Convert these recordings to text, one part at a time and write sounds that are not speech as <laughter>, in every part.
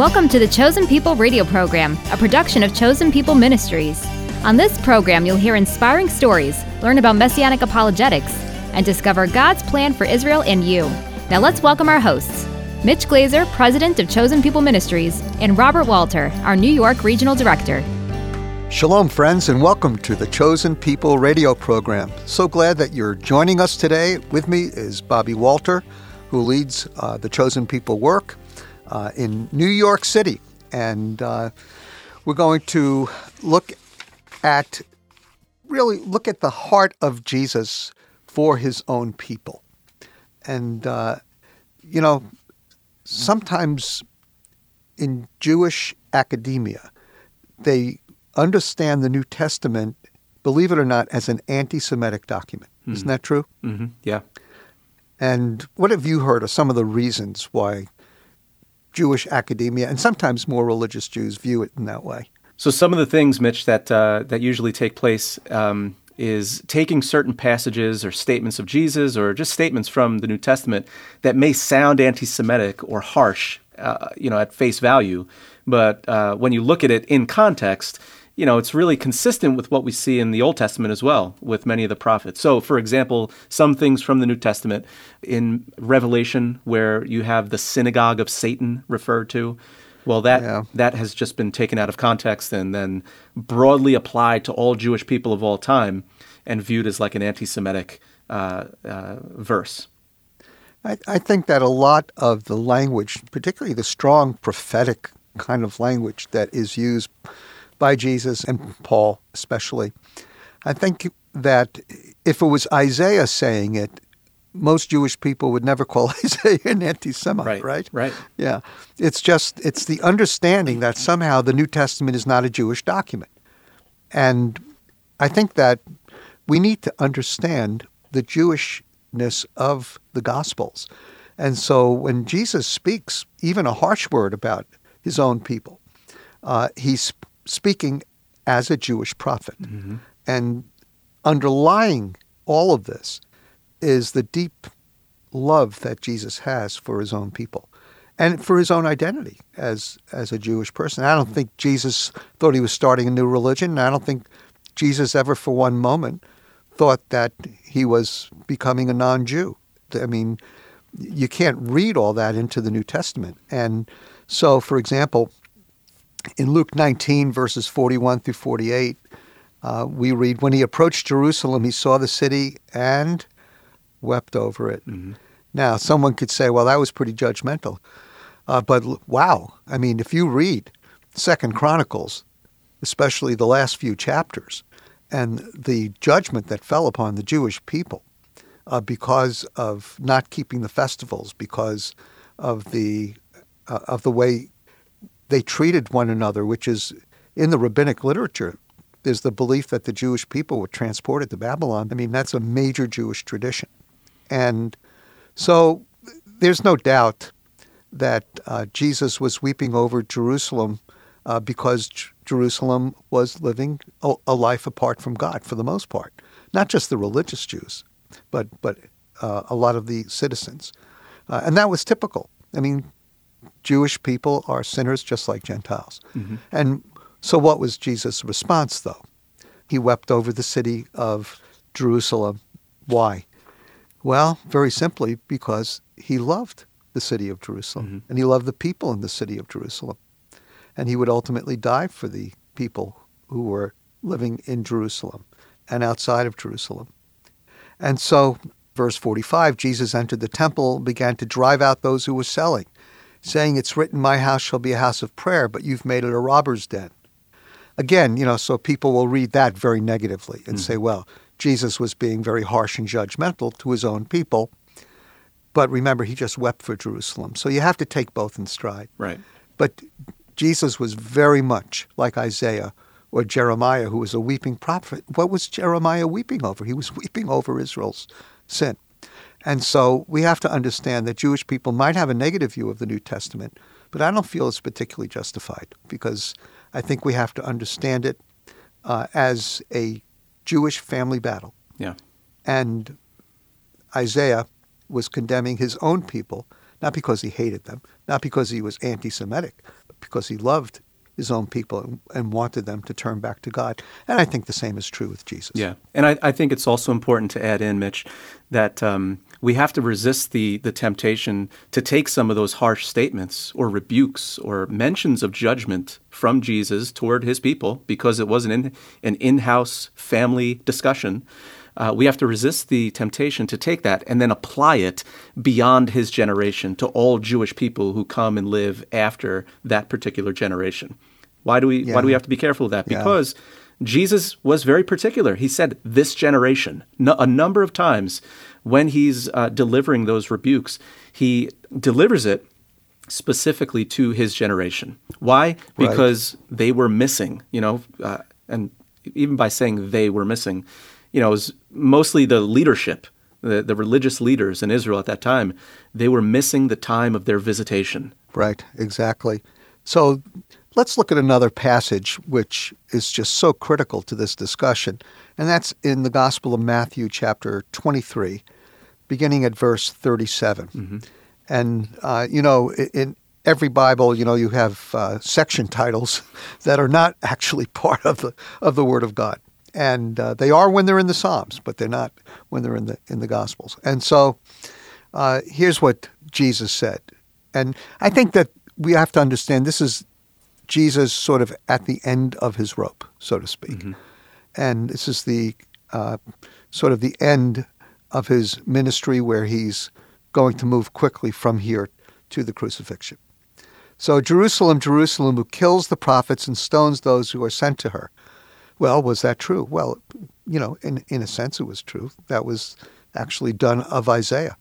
Welcome to the Chosen People radio program, a production of Chosen People Ministries. On this program, you'll hear inspiring stories, learn about messianic apologetics, and discover God's plan for Israel and you. Now let's welcome our hosts Mitch Glaser, President of Chosen People Ministries, and Robert Walter, our New York Regional Director. Shalom, friends, and welcome to the Chosen People radio program. So glad that you're joining us today. With me is Bobby Walter, who leads uh, the Chosen People work uh, in New York City. And uh, we're going to look at, really look at the heart of Jesus for his own people. And, uh, you know, sometimes in Jewish academia, they understand the New Testament, believe it or not, as an anti Semitic document. Mm-hmm. Isn't that true? Mm-hmm. Yeah. And what have you heard are some of the reasons why Jewish academia and sometimes more religious Jews view it in that way? So, some of the things, Mitch, that, uh, that usually take place um, is taking certain passages or statements of Jesus or just statements from the New Testament that may sound anti Semitic or harsh, uh, you know, at face value. But uh, when you look at it in context, you know, it's really consistent with what we see in the Old Testament as well, with many of the prophets. So, for example, some things from the New Testament in Revelation, where you have the synagogue of Satan referred to, well, that yeah. that has just been taken out of context and then broadly applied to all Jewish people of all time, and viewed as like an anti-Semitic uh, uh, verse. I, I think that a lot of the language, particularly the strong prophetic kind of language that is used by Jesus and Paul especially. I think that if it was Isaiah saying it, most Jewish people would never call <laughs> Isaiah an anti-Semite, right? Right. Right. Yeah. It's just it's the understanding that somehow the New Testament is not a Jewish document, and I think that we need to understand the Jewishness of the Gospels, and so when Jesus speaks even a harsh word about his own people, uh, he's speaking as a Jewish prophet. Mm-hmm. And underlying all of this is the deep love that Jesus has for his own people and for his own identity as as a Jewish person. I don't think Jesus thought he was starting a new religion. I don't think Jesus ever for one moment thought that he was becoming a non-Jew. I mean, you can't read all that into the New Testament. And so, for example, in Luke 19, verses 41 through 48, uh, we read, When he approached Jerusalem, he saw the city and wept over it. Mm-hmm. Now, someone could say, well, that was pretty judgmental. Uh, but wow, I mean, if you read Second Chronicles, especially the last few chapters, and the judgment that fell upon the Jewish people uh, because of not keeping the festivals, because of the uh, of the way they treated one another, which is in the rabbinic literature. There's the belief that the Jewish people were transported to Babylon. I mean, that's a major Jewish tradition. And so there's no doubt that uh, Jesus was weeping over Jerusalem uh, because J- Jerusalem was living a, a, life apart from God for the most part. Not just the religious Jews, but, but uh, a lot of the citizens. Uh, and that was typical. I mean, Jewish people are sinners just like Gentiles. Mm-hmm. And so, what was Jesus' response, though? He wept over the city of Jerusalem. Why? Well, very simply, because he loved the city of Jerusalem mm-hmm. and he loved the people in the city of Jerusalem. And he would ultimately die for the people who were living in Jerusalem and outside of Jerusalem. And so, verse 45 Jesus entered the temple, began to drive out those who were selling saying, It's written, My house shall be a house of prayer, but you've made it a robber's den. Again, you know, so people will read that very negatively and mm. say, Well, Jesus was being very harsh and judgmental to his own people. But remember, he just wept for Jerusalem. So you have to take both in stride. Right. But Jesus was very much like Isaiah or Jeremiah, who was a weeping prophet. What was Jeremiah weeping over? He was <laughs> weeping over Israel's sin. And so we have to understand that Jewish people might have a negative view of the New Testament, but I don't feel it's particularly justified because I think we have to understand it uh, as a Jewish family battle. Yeah. And Isaiah was condemning his own people, not because he hated them, not because he was anti Semitic, but because he loved his own people and, and wanted them to turn back to God. And I think the same is true with Jesus. Yeah. And I, I think it's also important to add in, Mitch, that um, we have to resist the, the temptation to take some of those harsh statements or rebukes or mentions of judgment from Jesus toward his people because it was an, in, an in-house family discussion. Uh, we have to resist the temptation to take that and then apply it beyond his generation to all Jewish people who come and live after that particular generation. Why do we yeah. why do we have to be careful of that? Because yeah. Jesus was very particular. He said this generation no, a number of times when he's uh, delivering those rebukes. He delivers it specifically to his generation. Why? Because right. they were missing. You know, uh, and even by saying they were missing, you know, it was mostly the leadership. The, the religious leaders in Israel at that time, they were missing the time of their visitation. Right, exactly. So Let's look at another passage which is just so critical to this discussion, and that's in the Gospel of Matthew, chapter 23, beginning at verse 37. Mm-hmm. And, uh, you know, in every Bible, you know, you have uh, section titles <laughs> that are not actually part of the, of the Word of God. And uh, they are when they're in the Psalms, but they're not when they're in the, in the Gospels. And so uh, here's what Jesus said. And I think that we have to understand this is Jesus sort of at the end of his rope, so to speak. Mm-hmm. And this is the uh, sort of the end of his ministry where he's going to move quickly from here to the crucifixion. So, Jerusalem, Jerusalem, who kills the prophets and stones those who are sent to her. Well, was that true? Well, you know, in, in a sense, it was true. That was actually done of Isaiah,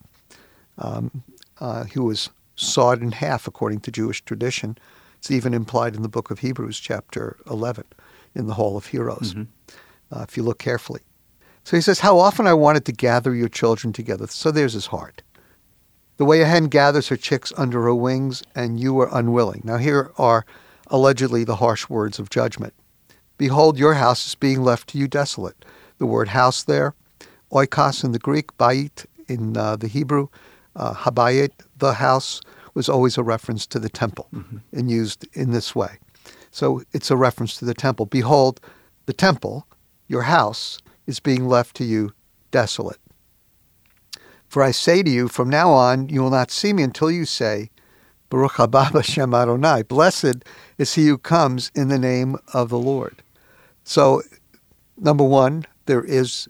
um, uh, who was sawed in half according to Jewish tradition it's even implied in the book of Hebrews, chapter 11, in the Hall of Heroes, mm-hmm. uh, if you look carefully. So he says, How often I wanted to gather your children together. So there's his heart. The way a hen gathers her chicks under her wings, and you were unwilling. Now, here are allegedly the harsh words of judgment. Behold, your house is being left to you desolate. The word house there, oikos in the Greek, bait in uh, the Hebrew, uh, habayit, the house, was always a reference to the temple mm-hmm. and used in this way. So it's a reference to the temple. Behold, the temple, your house, is being left to you desolate. For I say to you, from now on you will not see me until you say, Baruch haba <laughs> Hashem Adonai. Blessed is he who comes in the name of the Lord. So, number one, there is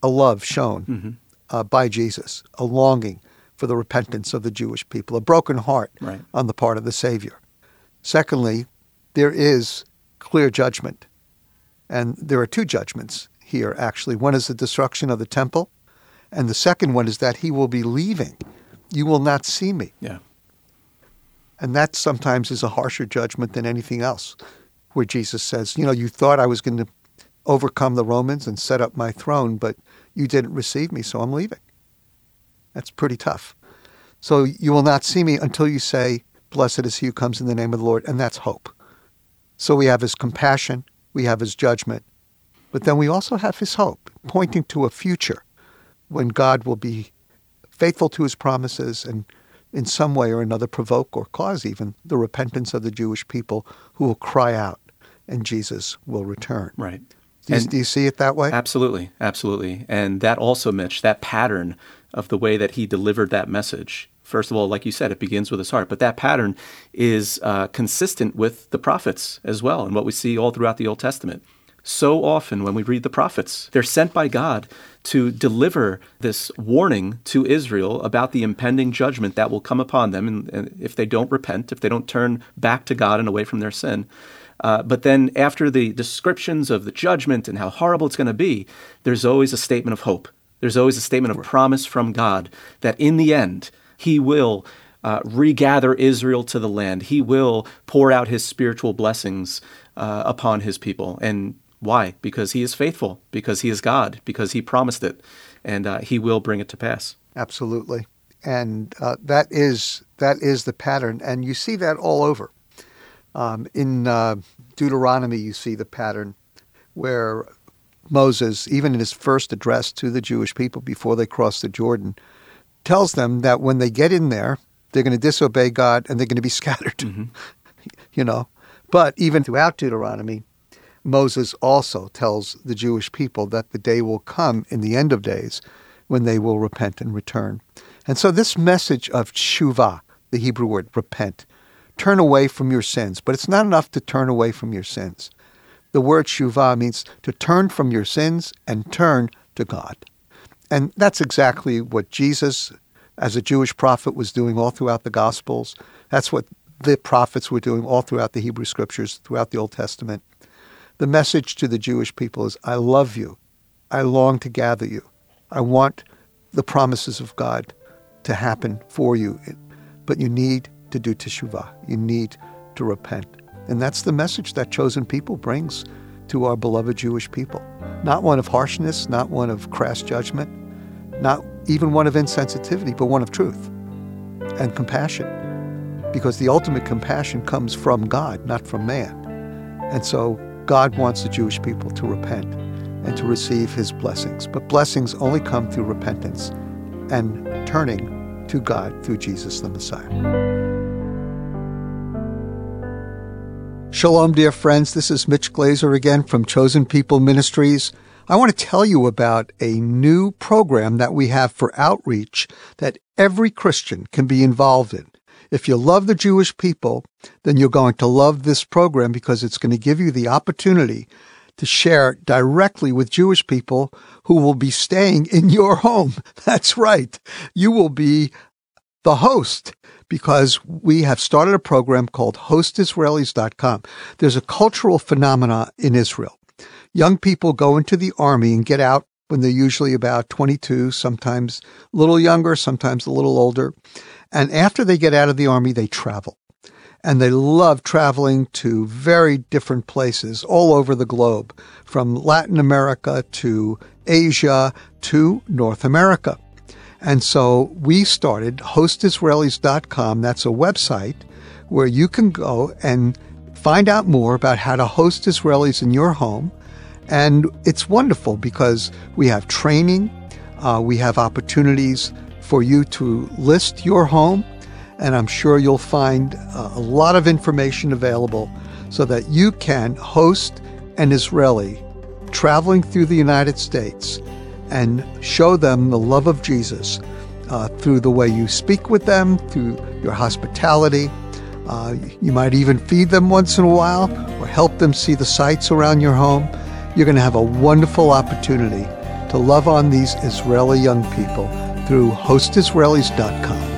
a love shown mm-hmm. uh, by Jesus, a longing for the repentance of the Jewish people, a broken heart right. on the part of the Savior. Secondly, there is clear judgment. And there are two judgments here, actually. One is the destruction of the temple, and the second one is that he will be leaving. You will not see me. Yeah. And that sometimes is a harsher judgment than anything else, where Jesus says, You know, you thought I was going to overcome the Romans and set up my throne, but you didn't receive me, so I'm leaving. That's pretty tough. So you will not see me until you say, Blessed is he who comes in the name of the Lord. And that's hope. So we have his compassion, we have his judgment, but then we also have his hope, pointing to a future when God will be faithful to his promises and in some way or another provoke or cause even the repentance of the Jewish people who will cry out and Jesus will return. Right. Do you, do you, see it that way? Absolutely, absolutely. And that also, Mitch, that pattern of the way that he delivered that message. First of all, like you said, it begins with his heart, but that pattern is uh, consistent with the prophets as well, and what we see all throughout the Old Testament. So often, when we read the prophets, they're sent by God to deliver this warning to Israel about the impending judgment that will come upon them and, and if they don't repent, if they don't turn back to God and away from their sin. Uh, but then, after the descriptions of the judgment and how horrible it's going to be, there's always a statement of hope. There's always a statement of promise from God that in the end, He will uh, regather Israel to the land. He will pour out His spiritual blessings uh, upon His people. And why? Because He is faithful, because He is God, because He promised it, and uh, He will bring it to pass. Absolutely. And uh, that is that is the pattern, and you see that all over. Um, in uh, Deuteronomy, you see the pattern where Moses, even in his first address to the Jewish people before they cross the Jordan, tells them that when they get in there, they're going to disobey God and they're going to be <laughs> scattered. Mm-hmm. <laughs> you know. But even throughout Deuteronomy, Moses also tells the Jewish people that the day will come in the end of days when they will repent and return. And so this message of tshuva, the Hebrew word repent, turn away from your sins. But it's not enough to turn away from your sins. The word tshuva means to turn from your sins and turn to God. And that's exactly what Jesus, as a Jewish prophet, was doing all throughout the Gospels. That's what the prophets were doing all throughout the Hebrew Scriptures, throughout the Old Testament. The message to the Jewish people is I love you. I long to gather you. I want the promises of God to happen for you. But you need to do teshuvah. You need to repent. And that's the message that chosen people brings to our beloved Jewish people. Not one of harshness, not one of crass judgment, not even one of insensitivity, but one of truth and compassion. Because the ultimate compassion comes from God, not from man. And so God wants the Jewish people to repent and to receive his blessings. But blessings only come through repentance and turning to God through Jesus the Messiah. Shalom, dear friends. This is Mitch Glaser again from Chosen People Ministries. I want to tell you about a new program that we have for outreach that every Christian can be involved in. If you love the Jewish people, then you're going to love this program because it's going to give you the opportunity to share directly with Jewish people who will be staying in your <laughs> home. That's right. You will be the host because we have started a program called hostisraelis.com. There's a cultural phenomena in Israel. Young people go into the army and get out when they're usually about 22, sometimes a little younger, sometimes a little older. And after they get out of the army, they travel. And they love traveling to very different places all over the globe, from Latin America to Asia to North America. And so we started hostisraelis.com. That's a website where you can go and find out more about how to host Israelis in your home. And it's wonderful because we have training, uh, we have opportunities for you to list your home, and I'm sure you'll find uh, a lot of information available so that you can host an Israeli traveling through the United States and show them the love of Jesus uh, through the way you speak with them, through your hospitality. Uh, you might even feed them once in a while or help them see the sights around your home. You're going to have a wonderful opportunity to love on these Israeli young people through hostisraelis.com.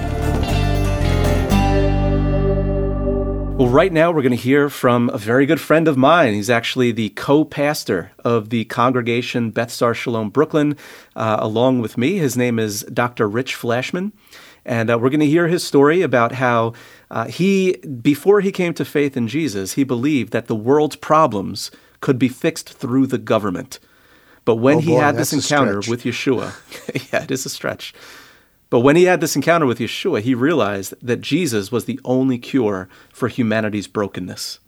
Well, right now we're going to hear from a very good friend of mine. He's actually the co-pastor of the congregation Beth Sar Shalom Brooklyn, uh, along with me. His name is Dr. Rich Flashman, and uh, we're going to hear his story about how uh, he, before he came to faith in Jesus, he believed that the world's problems could be fixed through the government. But when Oh, he had this encounter with Yeshua, <laughs> yeah, it is a stretch. But when he had this encounter with Yeshua, he realized that Jesus was the only cure for humanity's brokenness.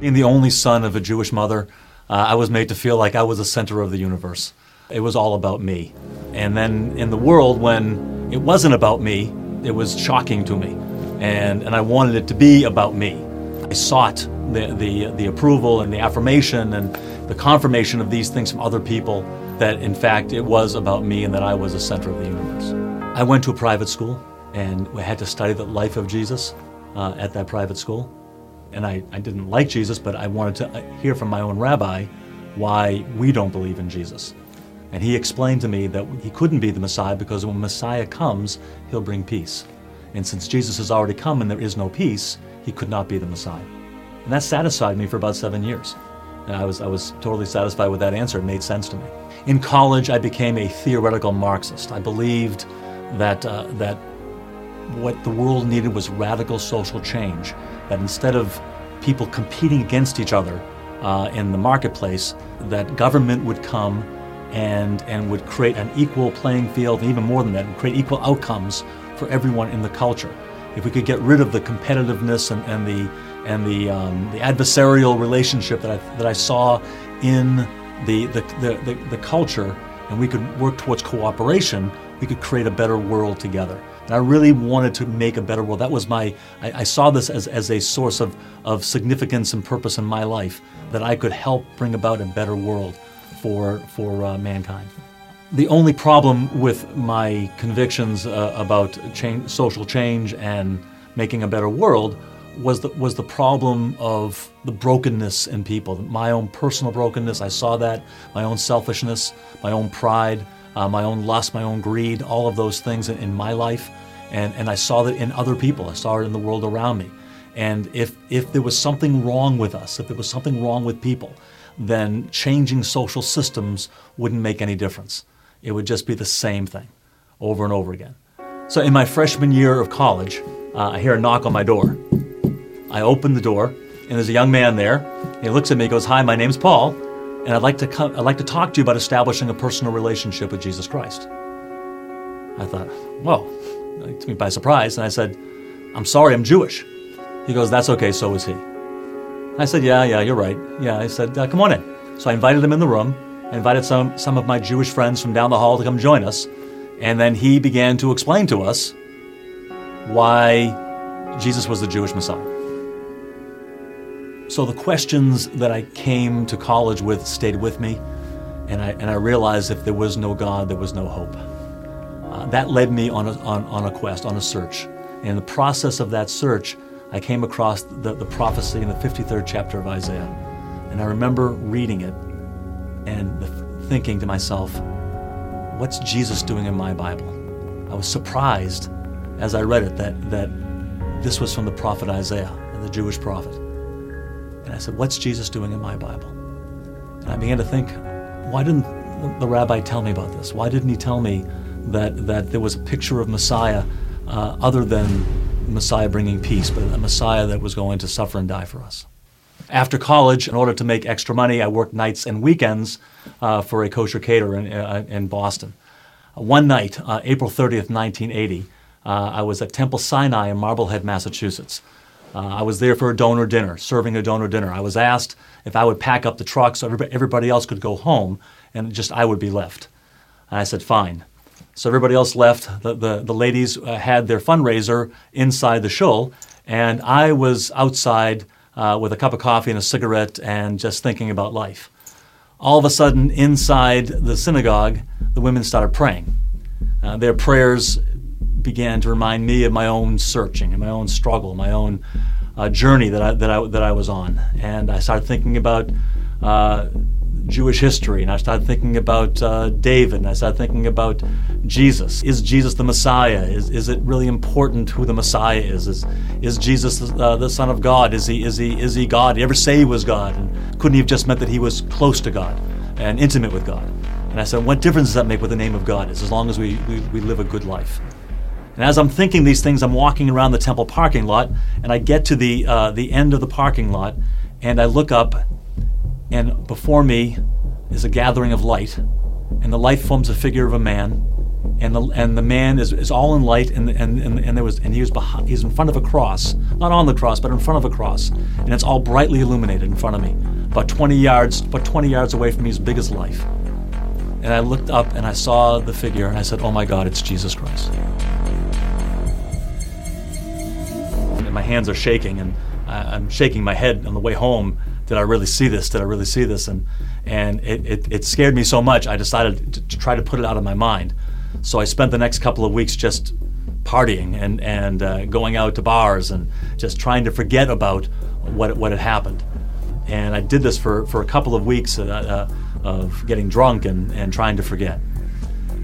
Being the only son of a Jewish mother, uh, I was made to feel like I was the center of the universe. It was all about me. And then in the world, when it wasn't about me, it was shocking to me. And, and I wanted it to be about me. I sought the, the, the approval and the affirmation and the confirmation of these things from other people that, in fact, it was about me and that I was the center of the universe. I went to a private school and we had to study the life of Jesus uh, at that private school and I, I didn't like Jesus, but I wanted to uh, hear from my own rabbi why we don't believe in Jesus. And he explained to me that he couldn't be the Messiah because when Messiah comes, he'll bring peace. And since Jesus has already come and there is no peace, he could not be the Messiah. And that satisfied me for about seven years. And I was, I was totally satisfied with that answer. It made sense to me. In college, I became a theoretical Marxist. I believed that, uh, that what the world needed was radical social change. That instead of people competing against each other uh, in the marketplace, that government would come and, and would create an equal playing field, and even more than that, create equal outcomes for everyone in the culture. If we could get rid of the competitiveness and, and the and the, um, the adversarial relationship that I, that I saw in the, the, the, the, culture, and we could work towards cooperation, we could create a better world together. And I really wanted to make a better world. That was my, I, I saw this as, as a source of, of significance and purpose in my life, that I could help bring about a better world for, for uh, mankind. The only problem with my convictions uh, about change, social change and making a better world was the, was the problem of the brokenness in people, my own personal brokenness. I saw that, my own selfishness, my own pride, uh, my own lust, my own greed, all of those things in, in my life. And, and I saw that in other people. I saw it in the world around me. And if, if there was something wrong with us, if there was something wrong with people, then changing social systems wouldn't make any difference. It would just be the same thing over and over again. So in my freshman year of college, uh, I hear a knock on my door. I open the door, and there's a young man there. He looks at me, goes, "Hi, my name's Paul, and I'd like to come, I'd like to talk to you about establishing a personal relationship with Jesus Christ." I thought, "Whoa!" It took me by surprise, and I said, "I'm sorry, I'm Jewish." He goes, "That's okay. So is he." I said, "Yeah, yeah, you're right." Yeah, I said, uh, "Come on in." So I invited him in the room. I invited some some of my Jewish friends from down the hall to come join us, and then he began to explain to us why Jesus was the Jewish Messiah. So the questions that I came to college with stayed with me, and I, and I realized if there was no God, there was no hope. Uh, that led me on a, on, on a quest, on a search. And in the process of that search, I came across the, the prophecy in the 53rd chapter of Isaiah. And I remember reading it and thinking to myself, what's Jesus doing in my Bible? I was surprised as I read it that, that this was from the prophet Isaiah, the Jewish prophet. I said, What's Jesus doing in my Bible? And I began to think, why didn't the rabbi tell me about this? Why didn't he tell me that, that there was a picture of Messiah uh, other than Messiah bringing peace, but a Messiah that was going to suffer and die for us? After college, in order to make extra money, I worked nights and weekends uh, for a kosher caterer in, uh, in Boston. one night, uh, April 30th, 1980, uh, I was at Temple Sinai in Marblehead, Massachusetts. Uh, I was there for a donor dinner, serving a donor dinner. I was asked if I would pack up the truck so everybody else could go home and just I would be left. And I said, fine. So everybody else left. The, the, the ladies uh, had their fundraiser inside the shul, and I was outside uh, with a cup of coffee and a cigarette and just thinking about life. All of a sudden, inside the synagogue, the women started praying. Uh, their prayers began to remind me of my own searching and my own struggle, my own uh, journey that I, that, I, that I was on. And I started thinking about uh, Jewish history, and I started thinking about uh, David, and I started thinking about Jesus. Is Jesus the Messiah? Is, is it really important who the Messiah is? Is, is Jesus the, uh, the Son of God? Is he, is, he, is he God? Did he ever say he was God? And couldn't he have just meant that he was close to God and intimate with God? And I said, what difference does that make what the name of God is, as long as we, we, we live a good life? And as I'm thinking these things, I'm walking around the temple parking lot, and I get to the uh, the end of the parking lot, and I look up, and before me is a gathering of light, and the light forms a figure of a man, and the and the man is, is all in light, and and, and, and there was and he was behind, he's in front of a cross, not on the cross, but in front of a cross, and it's all brightly illuminated in front of me, about 20 yards, about 20 yards away from me, as big as life. And I looked up and I saw the figure, and I said, "Oh my God, it's Jesus Christ." Hands are shaking and I'm shaking my head on the way home. Did I really see this? Did I really see this? And and it, it, it scared me so much. I decided to, to, try to put it out of my mind. So I spent the next couple of weeks just partying and and uh, going out to bars and just trying to forget about what what had happened. And I did this for, for a couple of weeks uh, uh, of getting drunk and, and trying to forget.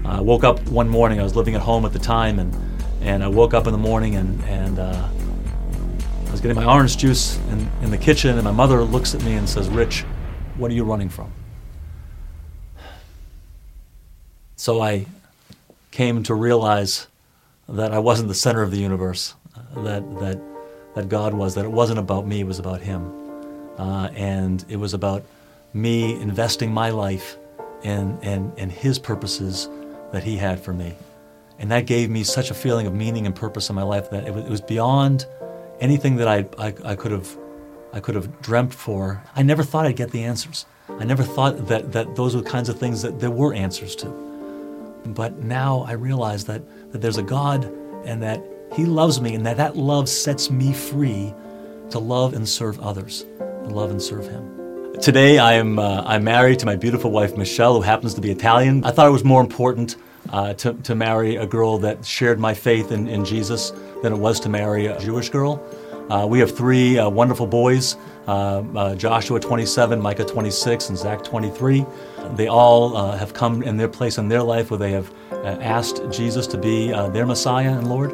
I woke up one morning. I was living at home at the time, and and I woke up in the morning and and uh, was getting my orange juice in, in the kitchen, and my mother looks at me and says, Rich, what are you running from? So I came to realize that I wasn't the center of the universe, that, that, that God was, that it wasn't about me, it was about Him. Uh, and it was about me investing my life in, in, in His purposes that He had for me. And that gave me such a feeling of meaning and purpose in my life that it was, it was beyond anything that I, I, I could have I could have dreamt for, I never thought I'd get the answers. I never thought that, that those were the kinds of things that there were answers to. But now I realize that, that there's a God and that He loves me, and that that love sets me free to love and serve others, to love and serve Him. Today, I am uh, I'm married to my beautiful wife Michelle, who happens to be Italian. I thought it was more important uh, to, to marry a girl that shared my faith in, in Jesus than it was to marry a Jewish girl. Uh, we have three uh, wonderful boys uh, uh, Joshua 27, Micah 26, and Zach 23. They all uh, have come in their place in their life where they have asked Jesus to be their Messiah and Lord,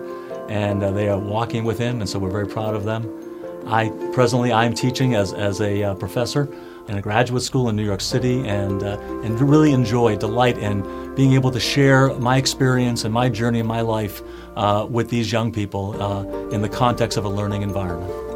and they are walking with Him, and so we're very proud of them. I presently I'm teaching as, as a professor in a graduate school in New York City and, uh, and really enjoy, delight in being able to share my experience and my journey in my life uh, with these young people uh, in the context of a learning environment.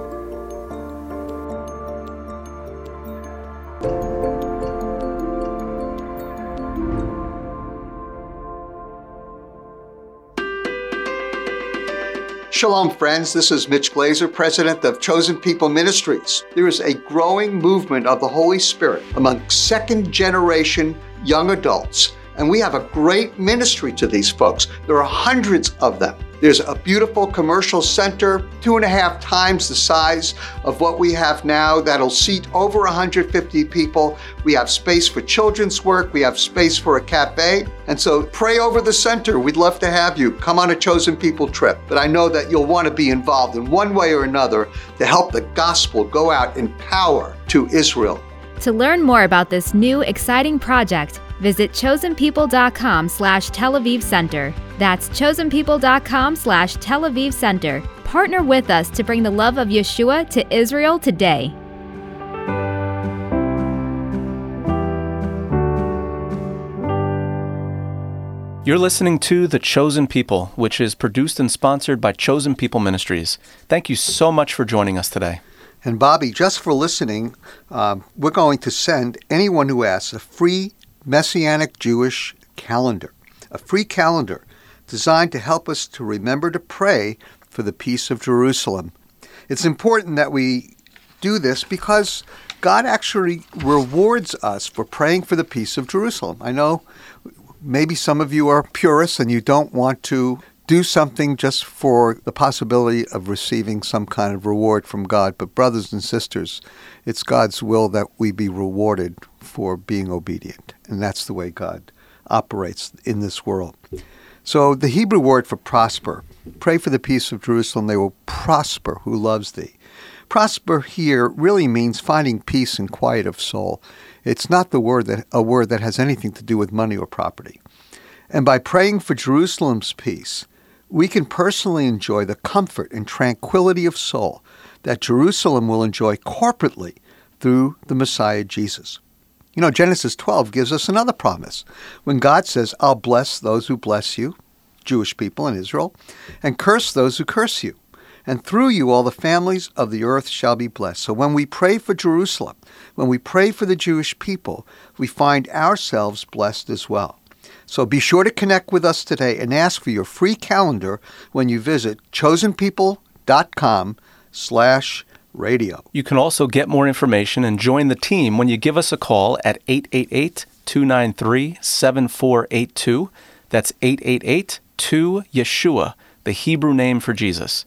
Shalom, friends. This is Mitch Glaser, president of Chosen People Ministries. There is a growing movement of the Holy Spirit among second generation young adults, and we have a great ministry to these folks. There are hundreds of them. There's a beautiful commercial center, two and a half times the size of what we have now, that'll seat over 150 people. We have space for children's work, we have space for a cafe. And so pray over the center. We'd love to have you come on a chosen people trip. But I know that you'll want to be involved in one way or another to help the gospel go out in power to Israel. To learn more about this new exciting project, visit chosenpeople.com slash Tel Aviv Center. That's chosenpeople.com slash Tel Aviv Center. Partner with us to bring the love of Yeshua to Israel today. You're listening to The Chosen People, which is produced and sponsored by Chosen People Ministries. Thank you so much for joining us today. And Bobby, just for listening, um, we're going to send anyone who asks a free Messianic Jewish calendar, a free calendar designed to help us to remember to pray for the peace of Jerusalem. It's important that we do this because God actually rewards us for praying for the peace of Jerusalem. I know maybe some of you are purists and you don't want to do something just for the possibility of receiving some kind of reward from God. But, brothers and sisters, it's God's will that we be rewarded for being obedient. And that's the way God operates in this world. So the Hebrew word for prosper, pray for the peace of Jerusalem, they will prosper who loves thee. Prosper here really means finding peace and quiet of soul. It's not the word that a word that has anything to do with money or property. And by praying for Jerusalem's peace, we can personally enjoy the comfort and tranquility of soul that Jerusalem will enjoy corporately through the Messiah Jesus. You know, Genesis 12 gives us another promise when God says, I'll bless those who bless you, Jewish people in Israel, and curse those who curse you. And through you all the families of the earth shall be blessed. So when we pray for Jerusalem, when we pray for the Jewish people, we find ourselves blessed as well. So be sure to connect with us today and ask for your free calendar when you visit chosenpeople.com slash radio. You can also get more information and join the team when you give us a call at 888 293 7482. That's 888 2 Yeshua, the Hebrew name for Jesus.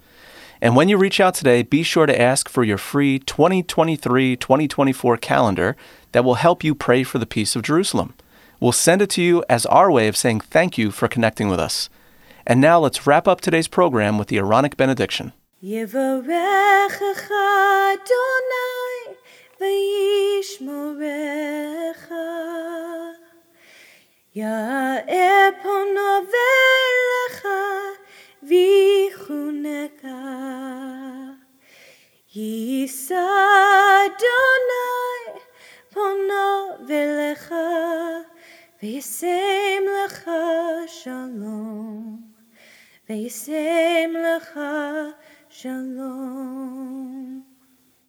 And when you reach out today, be sure to ask for your free 2023 2024 calendar that will help you pray for the peace of Jerusalem. We'll send it to you as our way of saying thank you for connecting with us. And now let's wrap up today's program with the Aaronic benediction.